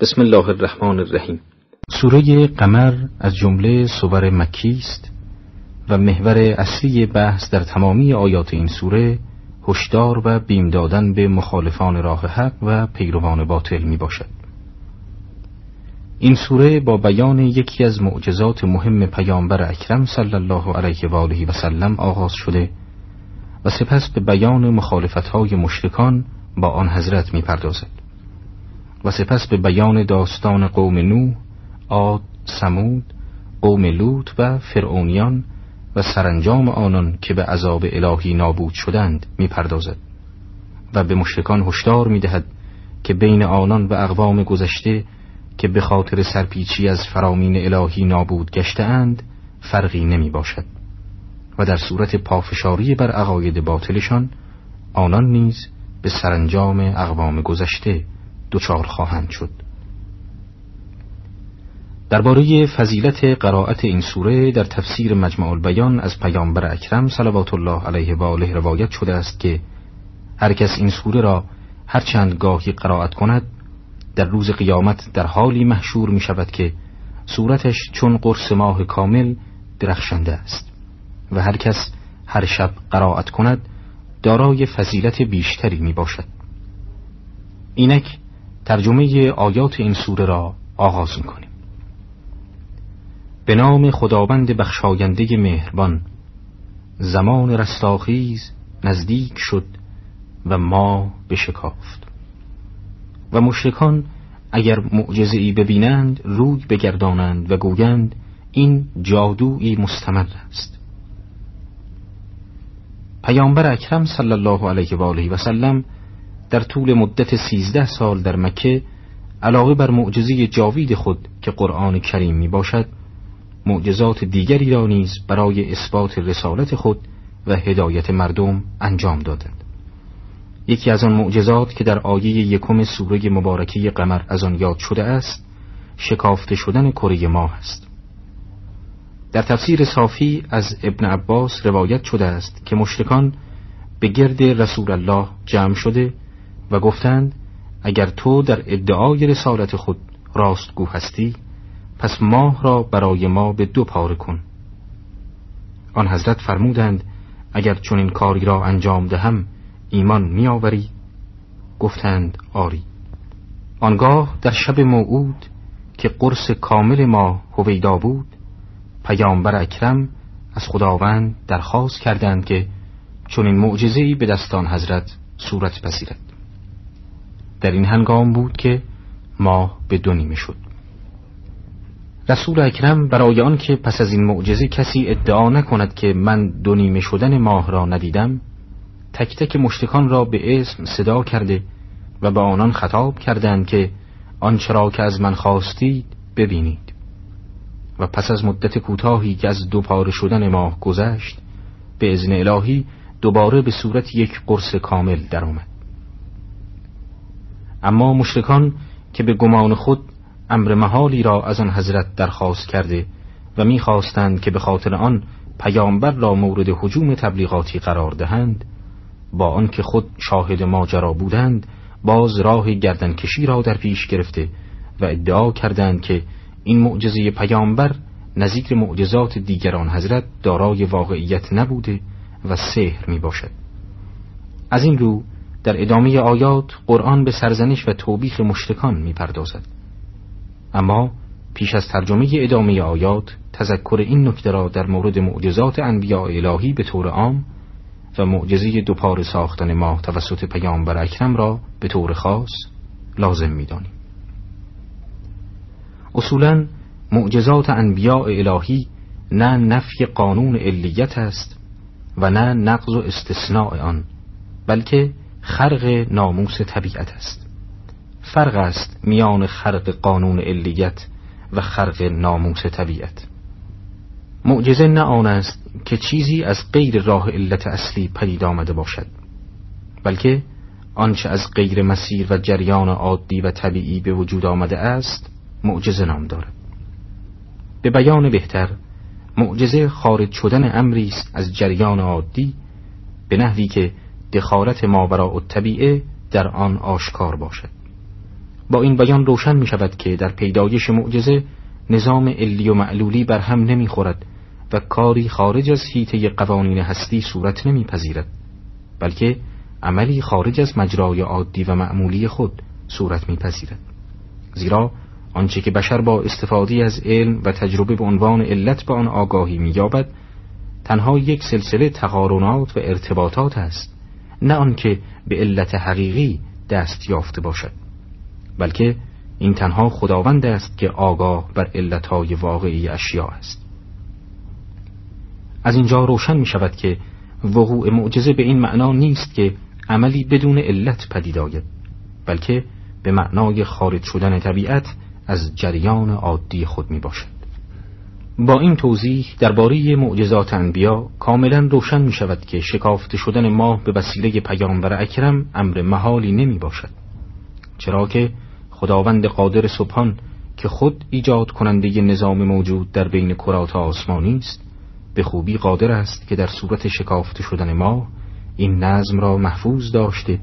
بسم الله الرحمن الرحیم سوره قمر از جمله سور مکی است و محور اصلی بحث در تمامی آیات این سوره هشدار و بیم دادن به مخالفان راه حق و پیروان باطل می باشد این سوره با بیان یکی از معجزات مهم پیامبر اکرم صلی الله علیه و آله و سلم آغاز شده و سپس به بیان مخالفتهای مشرکان با آن حضرت می پردازد و سپس به بیان داستان قوم نوح، عاد، سمود، قوم لوط و فرعونیان و سرانجام آنان که به عذاب الهی نابود شدند می‌پردازد و به مشرکان هشدار می‌دهد که بین آنان و اقوام گذشته که به خاطر سرپیچی از فرامین الهی نابود گشتهاند فرقی نمی باشد و در صورت پافشاری بر عقاید باطلشان آنان نیز به سرانجام اقوام گذشته دچار خواهند شد. درباره فضیلت قرائت این سوره در تفسیر مجمع البیان از پیامبر اکرم صلوات الله علیه و آله روایت شده است که هر کس این سوره را هر چند گاهی قرائت کند در روز قیامت در حالی محشور می شود که صورتش چون قرص ماه کامل درخشنده است و هر کس هر شب قرائت کند دارای فضیلت بیشتری می باشد. اینک ترجمه آیات این سوره را آغاز می کنیم به نام خداوند بخشاینده مهربان زمان رستاخیز نزدیک شد و ما بشکافت. و مشرکان اگر معجزه ای ببینند روی بگردانند و گویند این جادویی مستمر است. پیامبر اکرم صلی الله علیه و آله و سلم در طول مدت سیزده سال در مکه علاوه بر معجزه جاوید خود که قرآن کریم می باشد معجزات دیگری را نیز برای اثبات رسالت خود و هدایت مردم انجام دادند. یکی از آن معجزات که در آیه یکم سوره مبارکه قمر از آن یاد شده است شکافته شدن کره ماه است. در تفسیر صافی از ابن عباس روایت شده است که مشرکان به گرد رسول الله جمع شده و گفتند اگر تو در ادعای رسالت خود راستگو هستی پس ماه را برای ما به دو پاره کن. آن حضرت فرمودند اگر چون این کاری را انجام دهم ایمان میآوری؟ گفتند آری. آنگاه در شب موعود که قرص کامل ما هویدا بود پیامبر اکرم از خداوند درخواست کردند که چون این معجزه‌ای به دستان حضرت صورت پذیرد. در این هنگام بود که ماه به دو نیمه شد رسول اکرم برای آن که پس از این معجزه کسی ادعا نکند که من دو نیمه شدن ماه را ندیدم تک تک مشتکان را به اسم صدا کرده و به آنان خطاب کردند که آنچه را که از من خواستید ببینید. و پس از مدت کوتاهی که از دو پاره شدن ماه گذشت به ازن الهی دوباره به صورت یک قرص کامل درآمد. اما مشرکان که به گمان خود امر محالی را از آن حضرت درخواست کرده و می‌خواستند که به خاطر آن پیامبر را مورد حجوم تبلیغاتی قرار دهند با آنکه خود شاهد ماجرا بودند باز راه گردنکشی را در پیش گرفته و ادعا کردند که این معجزه پیامبر نظیر معجزات دیگران حضرت دارای واقعیت نبوده و سحر می باشد از این رو در ادامه آیات قرآن به سرزنش و توبیخ مشرکان می‌پردازد. اما پیش از ترجمه ادامه آیات تذکر این نکته را در مورد معجزات انبیاء الهی به طور عام و معجزه دوپار ساختن ماه توسط پیامبر اکرم را به طور خاص لازم می‌دانیم. اصولا معجزات انبیاء الهی نه نفی قانون علیت است و نه نقض و استثناء آن بلکه خرق ناموس طبیعت است. فرق است میان خرق قانون علیت و خرق ناموس طبیعت. معجزه نه آن است که چیزی از غیر راه علت اصلی پدید آمده باشد بلکه آنچه از غیر مسیر و جریان عادی و طبیعی به وجود آمده است معجزه نام دارد. به بیان بهتر معجزه خارج شدن امری است از جریان عادی به نحوی که دخالت و طبیعه در آن آشکار باشد. با این بیان روشن می شود که در پیدایش معجزه نظام علی و معلولی بر هم نمی خورد و کاری خارج از حیطه قوانین هستی صورت نمی پذیرد بلکه عملی خارج از مجرای عادی و معمولی خود صورت می پذیرد زیرا آنچه که بشر با استفاده از علم و تجربه به عنوان علت به آن آگاهی مییابد تنها یک سلسله تقارنات و ارتباطات است نه آنکه به علت حقیقی دست یافته باشد بلکه این تنها خداوند است که آگاه بر علتهای واقعی اشیاء است. از اینجا روشن می شود که وقوع معجزه به این معنا نیست که عملی بدون علت پدید آید بلکه به معنای خارج شدن طبیعت از جریان عادی خود می باشد با این توضیح درباره معجزات انبیا کاملا روشن می شود که شکافته شدن ماه به وسیله پیامبر اکرم امر محالی نمی باشد چرا که خداوند قادر سبحان که خود ایجاد کننده نظام موجود در بین کرات آسمانی است به خوبی قادر است که در صورت شکافته شدن ماه این نظم را محفوظ داشته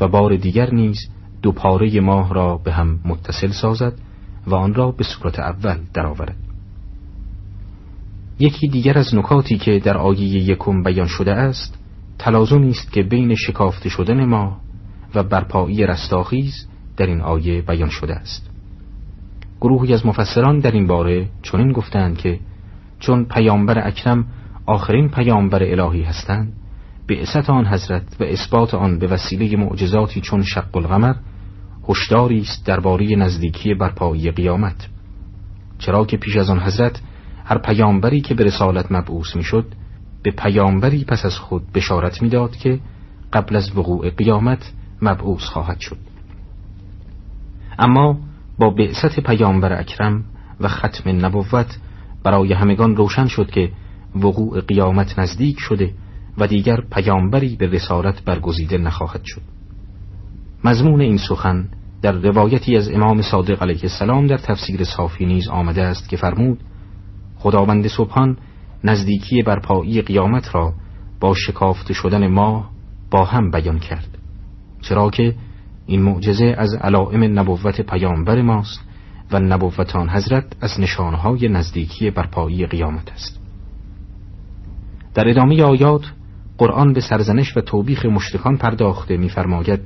و بار دیگر نیز دو پاره ماه را به هم متصل سازد و آن را به صورت اول درآورد. یکی دیگر از نکاتی که در آیه یکم بیان شده است تلازمی است که بین شکافته شدن ماه و برپایی رستاخیز در این آیه بیان شده است. گروهی از مفسران در این باره چنین گفتند که چون پیامبر اکرم آخرین پیامبر الهی هستند به آن حضرت و اثبات آن به وسیله معجزاتی چون شق القمر هشداری است درباره نزدیکی برپایی قیامت. چرا که پیش از آن حضرت هر پیامبری که به رسالت مبعوث می‌شد به پیامبری پس از خود بشارت می‌داد که قبل از وقوع قیامت مبعوث خواهد شد. اما با بعثت پیامبر اکرم و ختم نبوت برای همگان روشن شد که وقوع قیامت نزدیک شده و دیگر پیامبری به رسالت برگزیده نخواهد شد. مضمون این سخن در روایتی از امام صادق علیه السلام در تفسیر صافی نیز آمده است که فرمود خداوند سبحان نزدیکی برپایی قیامت را با شکافته شدن ماه با هم بیان کرد. چرا که این معجزه از علائم نبوت پیامبر ماست و نبوتان حضرت از نشانهای نزدیکی برپایی قیامت است. در ادامه آیات قرآن به سرزنش و توبیخ مشرکان پرداخته می‌فرماید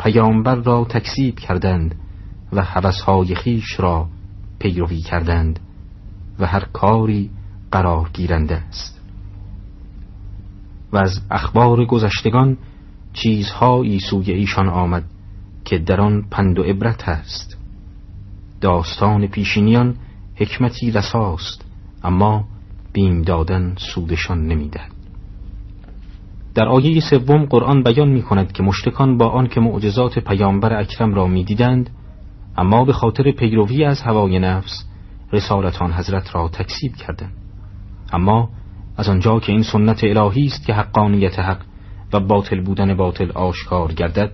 پیامبر را تکذیب کردند و حوثهای خیش را پیروی کردند. و هر کاری قرار گیرنده است. و از اخبار گذشتگان چیزهایی سوی ایشان آمد که در آن پند و عبرت است. داستان پیشینیان حکمتی رساست اما بیم دادن سودشان نمی‌دهد. در آیه سوم قرآن بیان می کند که مشتکان با آنکه معجزات پیامبر اکرم را می‌دیدند اما به خاطر پیروی از هوای نفس رسالتان حضرت را تکسیب کردند اما از آنجا که این سنت الهی است که حقانیت حق و باطل بودن باطل آشکار گردد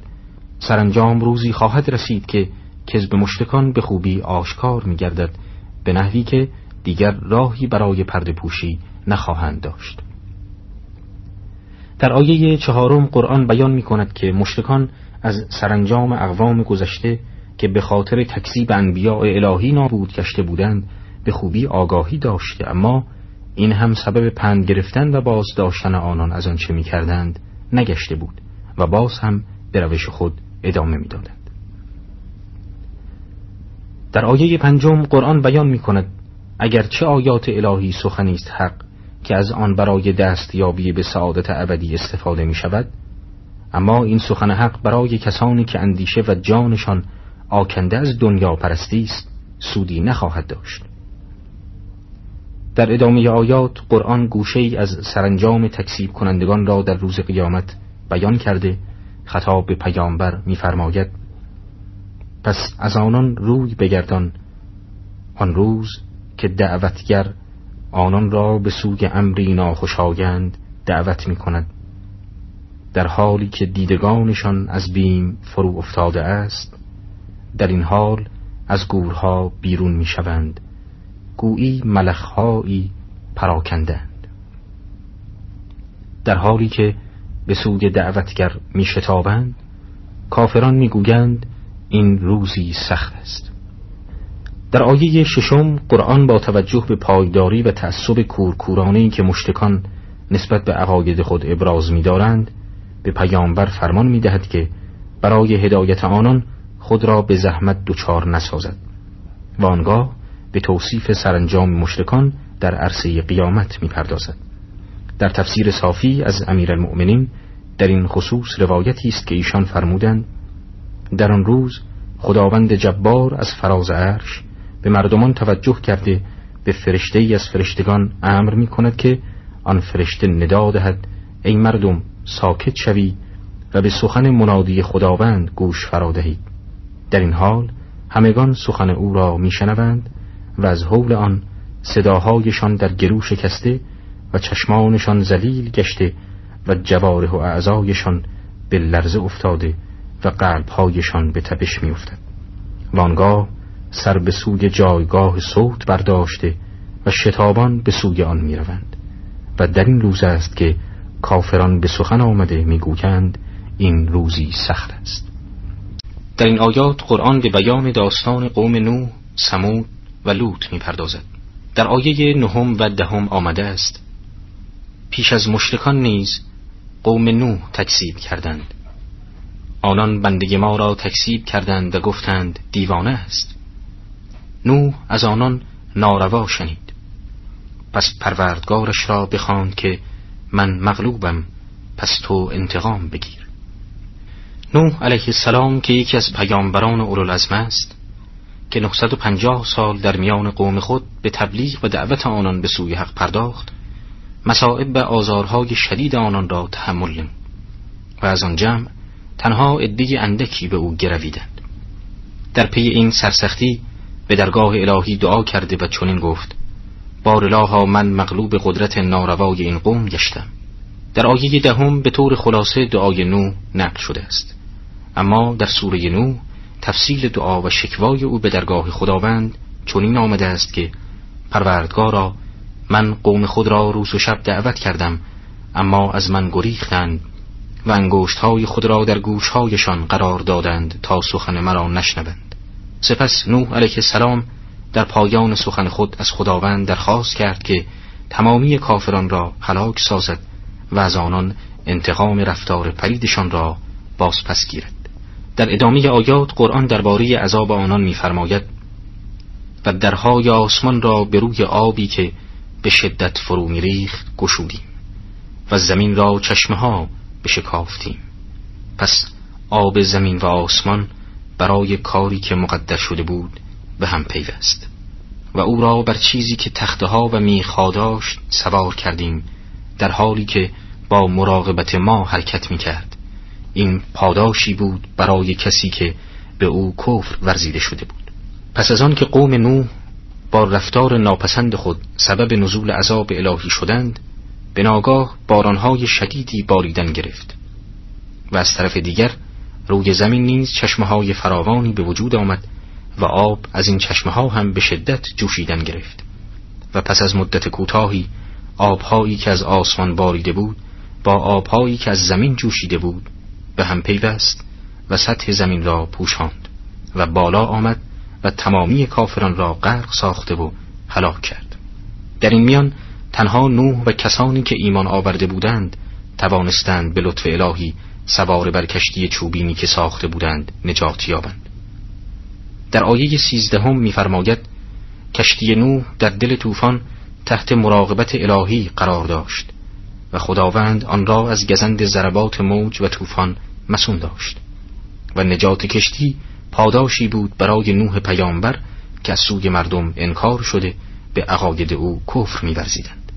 سرانجام روزی خواهد رسید که کذب مشتکان به خوبی آشکار می گردد به نحوی که دیگر راهی برای پرده پوشی نخواهند داشت. در آیه چهارم قرآن بیان می کند که مشتکان از سرانجام اقوام گذشته که به خاطر تکذیب انبیاء الهی نابود گشته بودند به خوبی آگاهی داشته اما این هم سبب پند گرفتن و باز داشتن آنان از آنچه می کردند نگشته بود و باز هم به روش خود ادامه می دادند. در آیه پنجم قرآن بیان می کند چه آیات الهی سخنی است حق که از آن برای دستیابی به سعادت ابدی استفاده می شود اما این سخن حق برای کسانی که اندیشه و جانشان آکنده از دنیا پرستی است سودی نخواهد داشت. در ادامه آیات قرآن گوشه ای از سرانجام تکسیب کنندگان را در روز قیامت بیان کرده خطاب به پیامبر می‌فرماید پس از آنان روی بگردان آن روز که دعوتگر آنان را به سوی امری ناخوشایند دعوت می کند در حالی که دیدگانشان از بیم فرو افتاده است در این حال از گورها بیرون می شوند گویی ملخهایی پراکندند. در حالی که به سوی دعوتگر می شتابند کافران می گویند این روزی سخت است. در آیه ششم قرآن با توجه به پایداری و تعصب کورکورانه که مشتکان نسبت به عقاید خود ابراز می‌دارند به پیامبر فرمان می‌دهد که برای هدایت آنان خود را به زحمت دچار نسازد. و آنگاه به توصیف سرانجام مشرکان در عرصه قیامت می‌پردازد. در تفسیر صافی از امیرالمؤمنین در این خصوص روایتی است که ایشان فرمودند در آن روز خداوند جبار از فراز عرش به مردمان توجه کرده به فرشته ای از فرشتگان امر می کند که آن فرشته ندا دهد ای مردم ساکت شوی و به سخن منادی خداوند گوش فرادهید در این حال همگان سخن او را میشنوند و از حول آن صداهایشان در گرو شکسته و چشمانشان زلیل گشته و جواره و اعضایشان به لرزه افتاده و قلبهایشان به تبش میافتد. و آنگاه سر به سوی جایگاه صوت برداشته و شتابان به سوی آن می‌روند و در این روز است که کافران به سخن آمده می‌گویند این روزی سخت است. در این آیات قرآن به بیان داستان قوم نوح، سمود و لوط می‌پردازد. در آیه نهم و دهم آمده است پیش از مشرکان نیز قوم نوح تکذیب کردند. آنان بنده ما را تکذیب کردند و گفتند دیوانه است. نوح از آنان ناروا شنید. پس پروردگارش را بخواند که من مغلوبم پس تو انتقام بگیر. نوح علیه السلام که یکی از پیامبران اولوالعزم است که 950 سال در میان قوم خود به تبلیغ و دعوت آنان به سوی حق پرداخت مسائب و آزارهای شدید آنان را تحمل نمود و از آن جمع تنها عده اندکی به او گرویدند. در پی این سرسختی به درگاه الهی دعا کرده و چنین گفت بار الها من مغلوب قدرت ناروای این قوم گشتم. در آیه دهم به طور خلاصه دعای نو نقل شده است. اما در سوره نو تفصیل دعا و شکوای او به درگاه خداوند چنین آمده است که پروردگارا من قوم خود را روز و شب دعوت کردم اما از من گریختند و انگوشت های خود را در گوش هایشان قرار دادند تا سخن مرا نشنوند. سپس نوح علیه السلام در پایان سخن خود از خداوند درخواست کرد که تمامی کافران را هلاک سازد و از آنان انتقام رفتار پریدشان را باز پس گیرد. در ادامه آیات قرآن درباره عذاب آنان می‌فرماید و درهای آسمان را به روی آبی که به شدت فرو میریخت گشودیم و زمین را چشمه ها بشکافتیم پس آب زمین و آسمان برای کاری که مقدر شده بود به هم پیوست و او را بر چیزی که تخته و میخا داشت سوار کردیم در حالی که با مراقبت ما حرکت می کرد این پاداشی بود برای کسی که به او کفر ورزیده شده بود. پس از آن که قوم نوح با رفتار ناپسند خود سبب نزول عذاب الهی شدند به ناگاه بارانهای شدیدی باریدن گرفت و از طرف دیگر روی زمین نیز چشمه فراوانی به وجود آمد و آب از این چشمه هم به شدت جوشیدن گرفت. و پس از مدت کوتاهی آبهایی که از آسمان باریده بود با آبهایی که از زمین جوشیده بود به هم پیوست و سطح زمین را پوشاند و بالا آمد و تمامی کافران را غرق ساخته و هلاک کرد. در این میان تنها نوح و کسانی که ایمان آورده بودند توانستند به لطف الهی سوار بر کشتی چوبینی که ساخته بودند نجات یابند. در آیه سیزدهم می‌فرماید کشتی نوح در دل طوفان تحت مراقبت الهی قرار داشت و خداوند آن را از گزند ضربات موج و طوفان مسون داشت و نجات کشتی پاداشی بود برای نوح پیامبر که از سوی مردم انکار شده به عقاید او کفر می‌ورزیدند.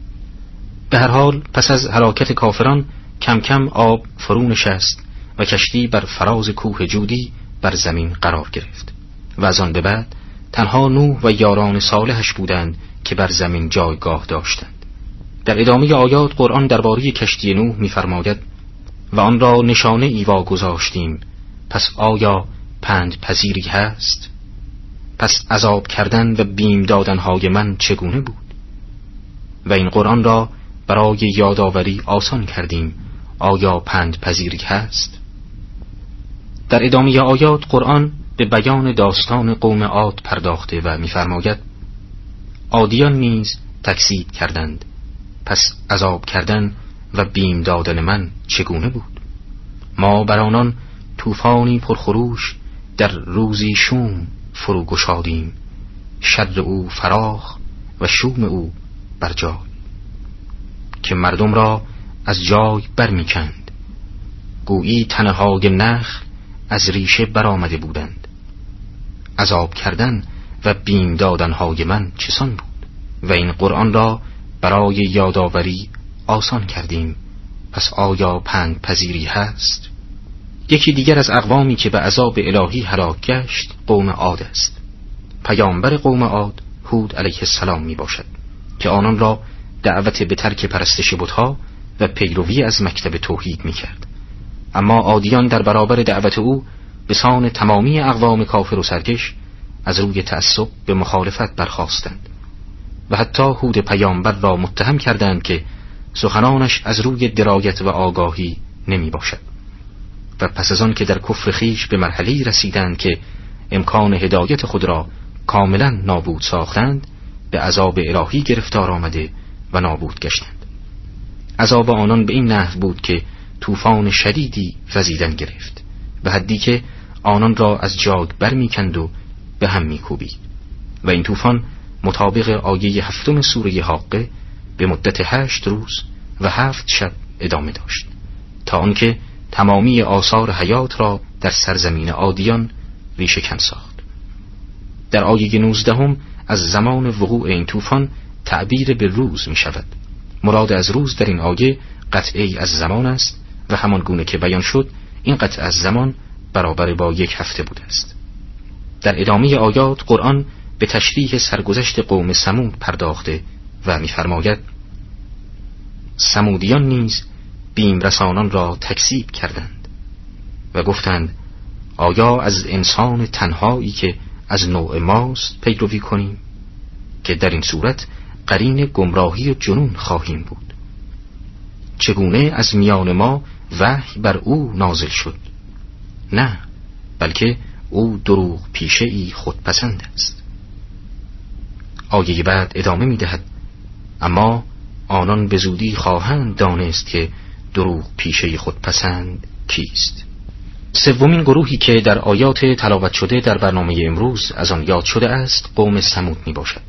به هر حال پس از حراکت کافران کم کم آب فرو نشست و کشتی بر فراز کوه جودی بر زمین قرار گرفت و از آن به بعد تنها نوح و یاران صالحش بودند که بر زمین جایگاه داشتند. در ادامه آیات قرآن درباره کشتی نوح می‌فرماید و آن را نشانه ایوا گذاشتیم پس آیا پند پذیری هست؟ پس عذاب کردن و بیم دادنهای من چگونه بود؟ و این قرآن را برای یادآوری آسان کردیم آیا پند پذیری هست؟ در ادامه آیات قرآن به بیان داستان قوم عاد پرداخته و میفرماید عادیان نیز تکسید کردند. پس عذاب کردن و بیم دادن من چگونه بود؟ ما بر آنان طوفانی پرخروش در روزی شوم فرو گشادیم. شر او فراخ و شوم او بر جای. که مردم را از جای برمیکند. گویی تنهای نخ از ریشه برآمده بودند. عذاب کردن و بیم دادنهای من چسان بود؟ و این قرآن را برای یادآوری آسان کردیم. پس آیا پند پذیری هست؟ یکی دیگر از اقوامی که به عذاب الهی هلاک گشت قوم عاد است. پیامبر قوم عاد هود علیه السلام می باشد که آنان را دعوت به ترک پرستش بتها و پیروی از مکتب توحید می کرد. اما عادیان در برابر دعوت او به سان تمامی اقوام کافر و سرکش از روی تعصب به مخالفت برخواستند و حتی هود پیامبر را متهم کردند که سخنانش از روی درایت و آگاهی نمی باشد. و پس از آن که در کفر خیش به مرحله رسیدند که امکان هدایت خود را کاملا نابود ساختند به عذاب الهی گرفتار آمده و نابود گشتند. عذاب آنان به این نحو بود که طوفان شدیدی وزیدن گرفت به حدی که آنان را از جاگ برمیکند و به هم میکوبید و این طوفان مطابق آیه هفتم سوره حاقه به مدت هشت روز و هفت شب ادامه داشت. تا آنکه تمامی آثار حیات را در سرزمین آدیان ریشهکن ساخت. در آیه نوزدهم از زمان وقوع این طوفان تعبیر به روز می شود مراد از روز در این آیه قطعی از زمان است و همان گونه که بیان شد این قطع از زمان برابر با یک هفته بوده است. در ادامه آیات قرآن به تشریح سرگذشت قوم سمود پرداخته و میفرماید سمودیان نیز بیم رسانان را تکسیب کردند و گفتند آیا از انسان تنهایی که از نوع ماست پیروی کنیم که در این صورت قرین گمراهی و جنون خواهیم بود؟ چگونه از میان ما وحی بر او نازل شد؟ نه بلکه او دروغ پیشه ای خودپسند است. آیه بعد ادامه می دهد اما آنان به زودی خواهند دانست که دروغ پیشه خودپسند کیست. سومین گروهی که در آیات تلاوت شده در برنامه امروز از آن یاد شده است قوم سمود می باشد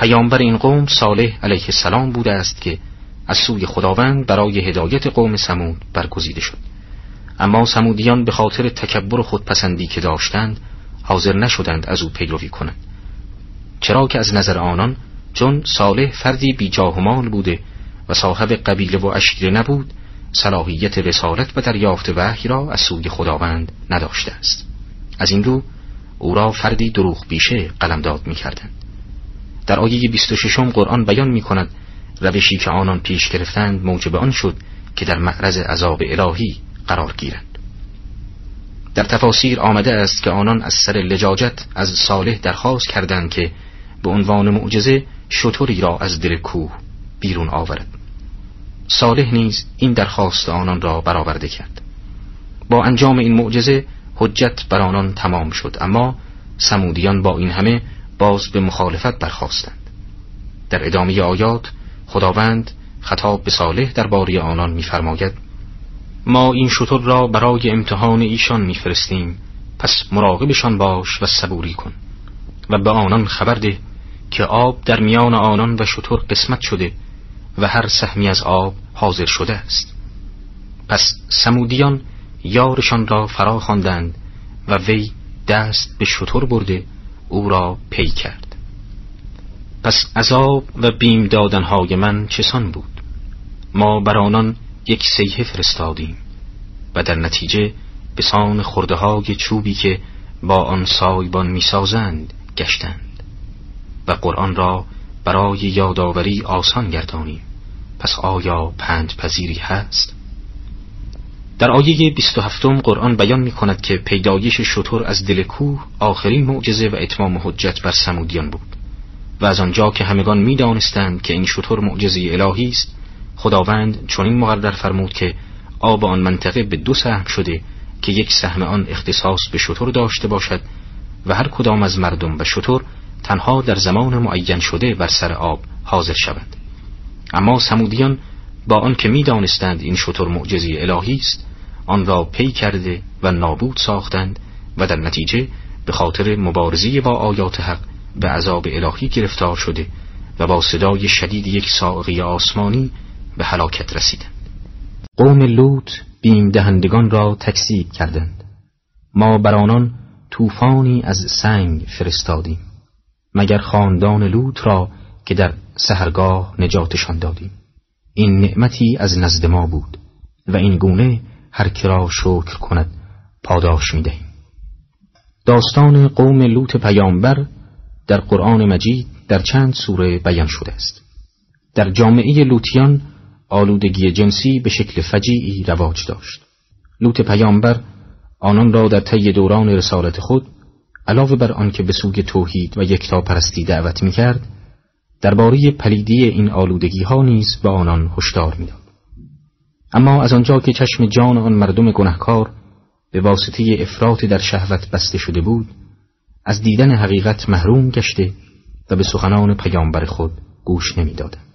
پیامبر این قوم صالح علیه السلام بوده است که از سوی خداوند برای هدایت قوم سمود برگزیده شد. اما سمودیان به خاطر تکبر خودپسندی که داشتند حاضر نشدند از او پیروی کنند چرا که از نظر آنان چون صالح فردی بی مال بوده و صاحب قبیله و اشیره نبود صلاحیت رسالت و دریافت وحی را از سوی خداوند نداشته است از این رو او را فردی دروغ بیشه قلمداد می کردن. در آیه 26 قرآن بیان می کند روشی که آنان پیش گرفتند موجب آن شد که در معرض عذاب الهی قرار گیرند. در تفاسیر آمده است که آنان از سر لجاجت از صالح درخواست کردند که به عنوان معجزه شطوری را از دل کوه بیرون آورد. صالح نیز این درخواست آنان را برآورده کرد. با انجام این معجزه حجت بر آنان تمام شد اما سمودیان با این همه باز به مخالفت برخواستند در ادامه آیات خداوند خطاب به صالح باری آنان می‌فرماید ما این شطور را برای امتحان ایشان میفرستیم. پس مراقبشان باش و صبوری کن و به آنان خبر ده که آب در میان آنان و شطور قسمت شده و هر سهمی از آب حاضر شده است. پس سمودیان یارشان را فرا خواندند و وی دست به شطور برده او را پی کرد. پس عذاب و بیم دادنهای من چسان بود؟ ما بر آنان یک سیه فرستادیم و در نتیجه به سان خورده های چوبی که با آن سایبان می‌سازند گشتند و قرآن را برای یادآوری آسان گردانیم پس آیا پند پذیری هست؟ در آیه 27 قرآن بیان می کند که پیدایش شطور از دل کوه آخرین معجزه و اتمام حجت بر سمودیان بود و از آنجا که همگان می دانستند که این شطور معجزه الهی است خداوند چنین مقرر فرمود که آب آن منطقه به دو سهم شده که یک سهم آن اختصاص به شطور داشته باشد و هر کدام از مردم و شطور تنها در زمان معین شده بر سر آب حاضر شود اما سمودیان با آنکه می‌دانستند این شطور معجزی الهی است آن را پی کرده و نابود ساختند و در نتیجه به خاطر مبارزی با آیات حق به عذاب الهی گرفتار شده و با صدای شدید یک ساقی آسمانی به هلاکت رسیدند. قوم لوط بیم دهندگان را تکسیب کردند. ما بر آنان طوفانی از سنگ فرستادیم مگر خاندان لوط را که در سهرگاه نجاتشان دادیم. این نعمتی از نزد ما بود و این گونه هر کرا شکر کند پاداش می‌دهیم. داستان قوم لوط پیامبر در قرآن مجید در چند سوره بیان شده است. در جامعه لوتیان آلودگی جنسی به شکل فجیعی رواج داشت. لوط پیامبر آنان را در طی دوران رسالت خود علاوه بر آنکه به سوی توحید و یکتا پرستی دعوت می‌کرد درباره پلیدی این آلودگی ها نیز به آنان هشدار می‌داد. اما از آنجا که چشم جان آن مردم گنهکار به واسطه افراط در شهوت بسته شده بود از دیدن حقیقت محروم گشته و به سخنان پیامبر خود گوش نمی‌دادند.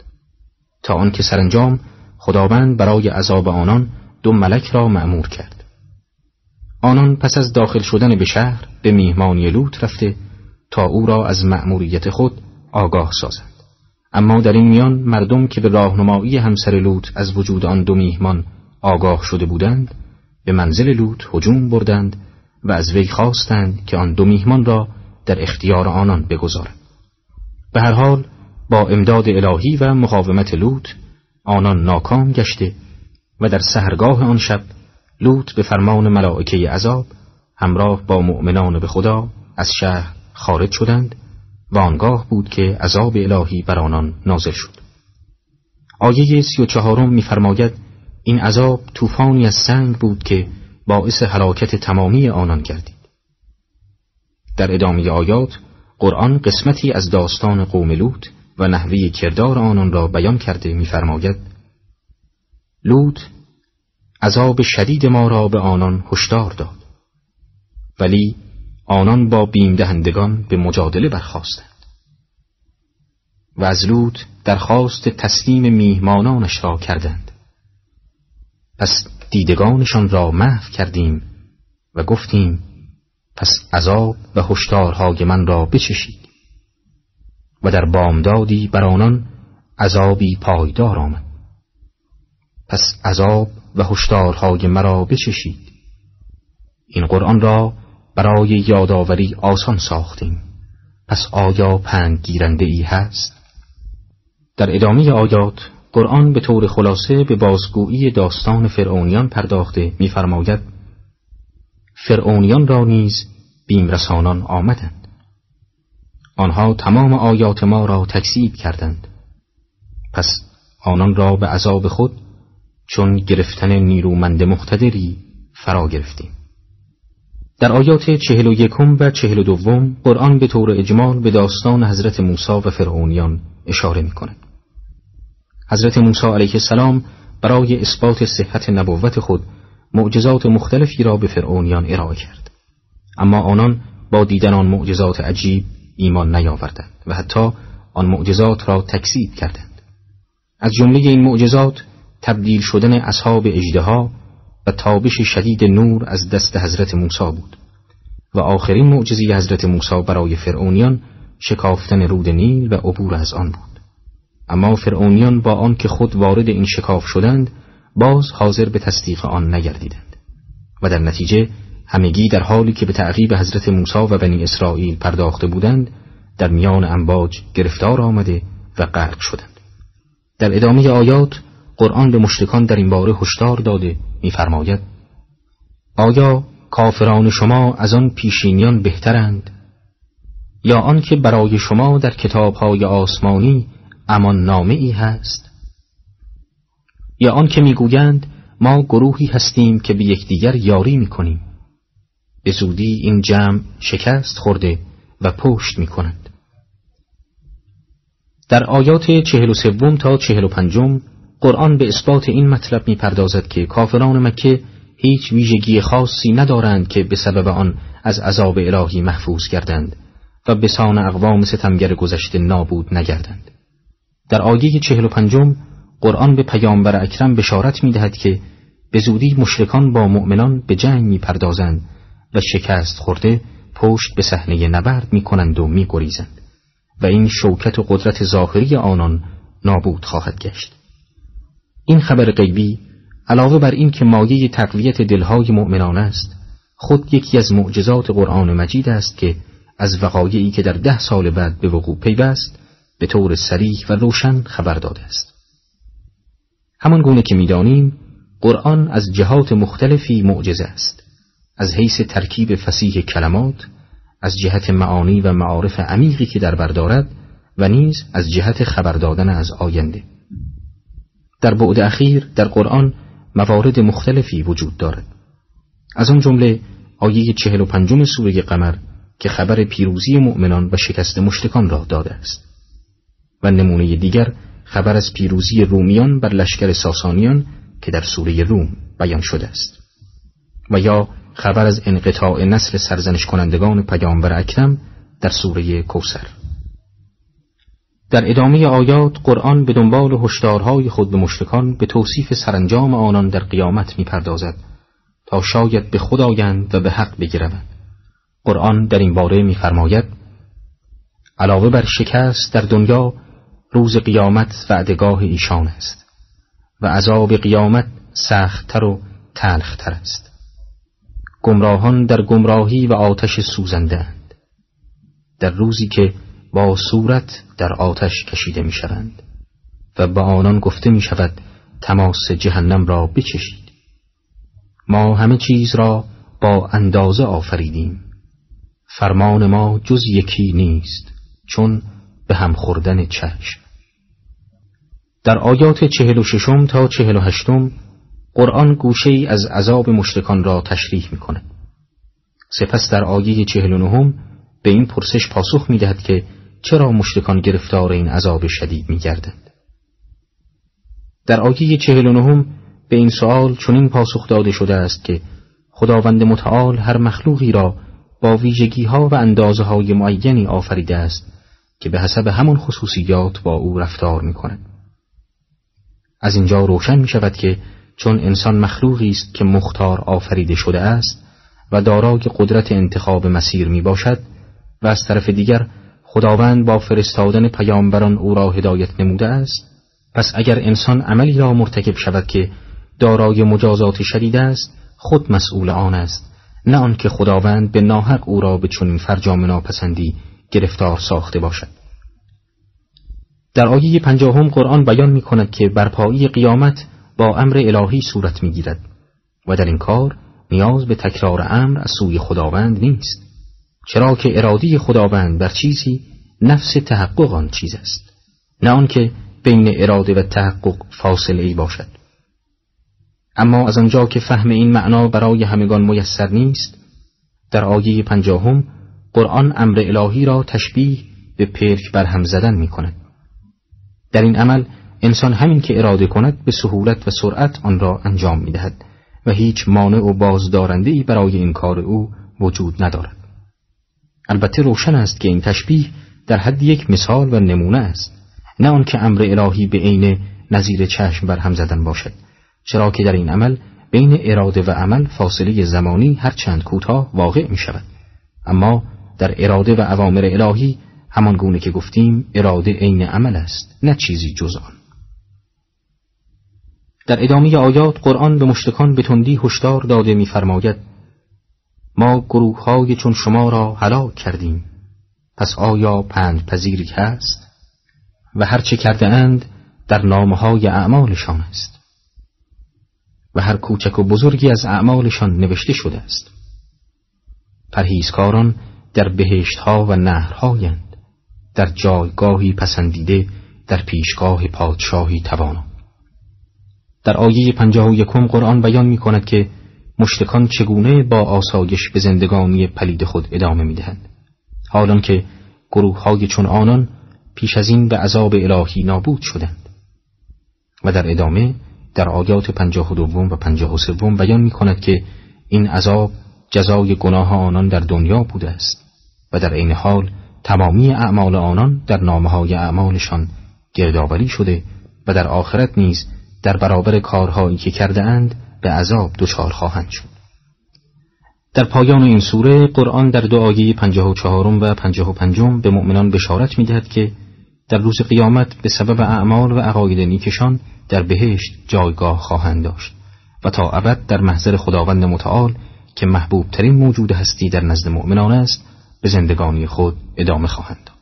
تا آنکه سرانجام خداوند برای عذاب آنان دو ملک را مأمور کرد. آنان پس از داخل شدن به شهر به میهمانی لوط رفته تا او را از مأموریت خود آگاه سازند. اما در این میان مردم که به راهنمایی همسر لوط از وجود آن دو میهمان آگاه شده بودند به منزل لوط هجوم بردند و از وی خواستند که آن دو میهمان را در اختیار آنان بگذارد به هر حال با امداد الهی و مقاومت لوط آنان ناکام گشته و در سهرگاه آن شب لوط به فرمان ملائکه عذاب همراه با مؤمنان به خدا از شهر خارج شدند و آنگاه بود که عذاب الهی بر آنان نازل شد. آیه سی و چهارم میفرماید این عذاب طوفانی از سنگ بود که باعث هلاکت تمامی آنان گردید. در ادامه آیات قرآن قسمتی از داستان قوم لوط و نحوه کردار آنان را بیان کرده میفرماید لوط عذاب شدید ما را به آنان هشدار داد ولی آنان با بیم دهندگان به مجادله برخواستند و از لوط درخواست تسلیم میهمانانش را کردند. پس دیدگانشان را محو کردیم و گفتیم پس عذاب و هشدارهای من را بچشید. و در بامدادی بر آنان عذابی پایدار آمد. پس عذاب و هشدارهای مرا بچشید. این قرآن را برای یادآوری آسان ساختیم. پس آیا پند گیرنده ای هست؟ در ادامه آیات قرآن به طور خلاصه به بازگویی داستان فرعونیان پرداخته می‌فرماید فرعونیان را نیز بیمرسانان آمدند. آنها تمام آیات ما را تکذیب کردند. پس آنان را به عذاب خود چون گرفتن نیرومند مقتدری فرا گرفتیم. در آیات چهل و یکم و چهل و دوم قرآن به طور اجمال به داستان حضرت موسی و فرعونیان اشاره می کند. حضرت موسی علیه السلام برای اثبات صحت نبوت خود معجزات مختلفی را به فرعونیان ارائه کرد. اما آنان با دیدن آن معجزات عجیب ایمان نیاوردند و حتی آن معجزات را تکذیب کردند. از جمله این معجزات تبدیل شدن اصحاب اجدها و تابش شدید نور از دست حضرت موسی بود و آخرین معجزه حضرت موسی برای فرعونیان شکافتن رود نیل و عبور از آن بود. اما فرعونیان با آن که خود وارد این شکاف شدند باز حاضر به تصدیق آن نگردیدند و در نتیجه همگی در حالی که به تعقیب حضرت موسی و بنی اسرائیل پرداخته بودند در میان انباج گرفتار آمده و غرق شدند. در ادامه آیات قرآن به مشرکان در این باره هشدار داده می‌فرماید آیا کافران شما از آن پیشینیان بهترند؟ یا آنکه برای شما در کتابهای آسمانی امان نامه ای هست؟ یا آنکه می‌گویند ما گروهی هستیم که به یکدیگر یاری می‌کنیم؟ به زودی این جمع شکست خورده و پشت می‌کنند در آیات چهل و سوم تا چهل و پنجم قرآن به اثبات این مطلب می‌پردازد که کافران مکه هیچ ویژگی خاصی ندارند که به سبب آن از عذاب الهی محفوظ گردند و به سان اقوام ستمگر گذشته نابود نگردند. در آیه چهل و پنجم قرآن به پیامبر اکرم بشارت می دهد که به زودی مشرکان با مؤمنان به جنگ می پردازند و شکست خورده پشت به صحنه نبرد می کنند و می گریزند و این شوکت و قدرت ظاهری آنان نابود خواهد گشت. این خبر غیبی علاوه بر این که مایه تقویت دلهای مؤمنان است خود یکی از معجزات قرآن مجید است که از وقایعی که در ده سال بعد به وقوع پیوست به طور سریح و روشن خبر داده است. همان گونه که می‌دانیم قرآن از جهات مختلفی معجزه است. از حیث ترکیب فسیح کلمات از جهت معانی و معارف عمیقی که در بردارد و نیز از جهت خبر دادن از آینده. در بعد اخیر در قرآن موارد مختلفی وجود دارد. از آن جمله آیه چهل و پنجم سوره قمر که خبر پیروزی مؤمنان و شکست مشتکان را داده است. و نمونه دیگر خبر از پیروزی رومیان بر لشکر ساسانیان که در سوره روم بیان شده است. و یا خبر از انقطاع نسل سرزنش کنندگان پیامبر اکرم در سوره کوسر در ادامه آیات قرآن به دنبال هشدارهای خود به مشرکان به توصیف سرانجام آنان در قیامت می‌پردازد تا شاید به خود آیند و به حق بگیرند قرآن در این باره میفرماید علاوه بر شکست در دنیا روز قیامت وعدگاه ایشان است و عذاب قیامت سختتر و تلختر است. گمراهان در گمراهی و آتش سوزنده اند. در روزی که با صورت در آتش کشیده می شوند و به آنان گفته می شود تماس جهنم را بچشید. ما همه چیز را با اندازه آفریدیم. فرمان ما جز یکی نیست چون به هم خوردن چشم. در آیات چهل و ششم تا چهل و هشتم قرآن گوشه ای از عذاب مشتکان را تشریح می کند. سپس در آیه چهل نهم به این پرسش پاسخ می دهد که چرا مشتکان گرفتار این عذاب شدید می گردند. در آیه چهل نهم به این سوال چنین پاسخ داده شده است که خداوند متعال هر مخلوقی را با ویژگی ها و اندازه های معینی آفریده است که به حسب همان خصوصیات با او رفتار می کند. از اینجا روشن می شود که چون انسان مخلوقی است که مختار آفریده شده است و دارای قدرت انتخاب مسیر می باشد و از طرف دیگر خداوند با فرستادن پیامبران او را هدایت نموده است پس اگر انسان عملی را مرتکب شود که دارای مجازات شدید است خود مسئول آن است نه آنکه خداوند به ناحق او را به چنین فرجام ناپسندی گرفتار ساخته باشد. در آیه پنجاهم قرآن بیان می کند که برپایی قیامت با امر الهی صورت می گیرد و در این کار نیاز به تکرار امر از سوی خداوند نیست چرا که ارادی خداوند بر چیزی نفس تحقق آن چیز است نه آنکه بین اراده و تحقق فاصله ای باشد. اما از آنجا که فهم این معنا برای همگان میسر نیست در آیه پنجاهم قرآن امر الهی را تشبیه به پرک برهم زدن می کند در این عمل انسان همین که اراده کند به سهولت و سرعت آن را انجام می دهد و هیچ مانع و بازدارنده ای برای این کار او وجود ندارد. البته روشن است که این تشبیه در حد یک مثال و نمونه است نه آنکه امر الهی به عین نظیر چشم بر هم زدن باشد چرا که در این عمل بین اراده و عمل فاصله زمانی هر چند کوتاه واقع می شود اما در اراده و عوامر الهی همان گونه که گفتیم اراده عین عمل است نه چیزی جز آن. در ادامه آیات قرآن به مشتکان به تندی هشدار داده می‌فرماید ما گروه های چون شما را هلاک کردیم پس آیا پند پذیری هست؟ و هرچه کرده اند در نامه های اعمالشان است. و هر کوچک و بزرگی از اعمالشان نوشته شده است. پرهیزکاران در بهشت ها و نهرهایند در جایگاهی پسندیده در پیشگاه پادشاهی توانا در آیه پنجاه و یکم قرآن بیان می کند که مشتکان چگونه با آسایش به زندگانی پلید خود ادامه می دهند. حالان که گروه های چون آنان پیش از این به عذاب الهی نابود شدند و در ادامه در آیات پنجاه و دوم و پنجاه و سوم بیان می کند که این عذاب جزای گناه آنان در دنیا بوده است و در این حال تمامی اعمال آنان در نامه های اعمالشان گردآوری شده و در آخرت نیز در برابر کارهایی که کرده اند به عذاب دچار خواهند شد. در پایان این سوره قرآن در دو آیه پنجاه و چهارم و پنجاه و پنجم به مؤمنان بشارت می‌دهد که در روز قیامت به سبب اعمال و عقاید نیکشان در بهشت جایگاه خواهند داشت و تا ابد در محضر خداوند متعال که محبوب ترین موجود هستی در نزد مؤمنان است به زندگانی خود ادامه خواهند داد.